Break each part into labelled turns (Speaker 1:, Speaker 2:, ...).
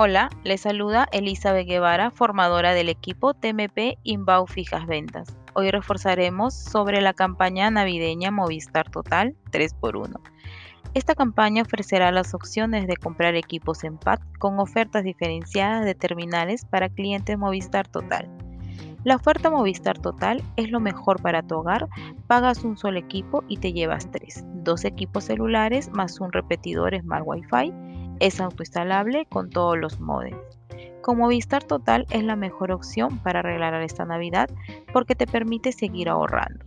Speaker 1: Hola, les saluda Elizabeth Guevara, formadora del equipo TMP Inbau Fijas Ventas. Hoy reforzaremos sobre la campaña navideña Movistar Total 3x1. Esta campaña ofrecerá las opciones de comprar equipos en PAD con ofertas diferenciadas de terminales para clientes Movistar Total. La oferta Movistar Total es lo mejor para tu hogar. Pagas un solo equipo y te llevas tres, dos equipos celulares más un repetidor Smart Wi-Fi es autoinstalable con todos los modems. Con Movistar Total es la mejor opción para arreglar esta Navidad porque te permite seguir ahorrando.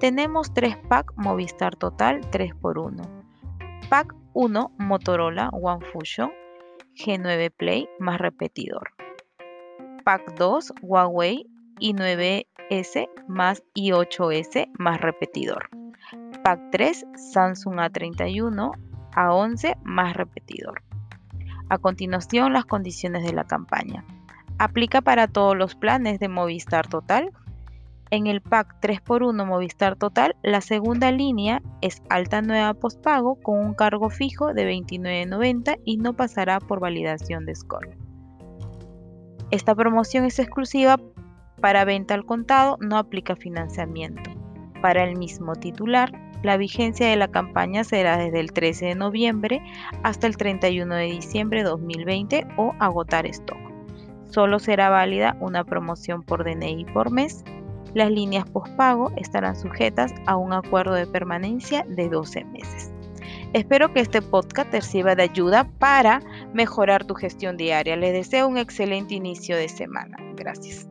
Speaker 1: Tenemos tres pack Movistar Total 3x1. Pack 1 Motorola One Fusion G9 Play más repetidor. Pack 2 Huawei i9S más i8S más repetidor. Pack 3 Samsung A31 A11 más repetidor. A continuación, las condiciones de la campaña. Aplica para todos los planes de Movistar Total. En el pack 3x1 Movistar Total, la segunda línea es alta nueva postpago con un cargo fijo de 29.90 y no pasará por validación de score. Esta promoción es exclusiva para venta al contado, no aplica financiamiento. Para el mismo titular, la vigencia de la campaña será desde el 13 de noviembre hasta el 31 de diciembre de 2020 o agotar stock. Solo será válida una promoción por DNI por mes. Las líneas postpago estarán sujetas a un acuerdo de permanencia de 12 meses. Espero que este podcast te sirva de ayuda para mejorar tu gestión diaria. Les deseo un excelente inicio de semana. Gracias.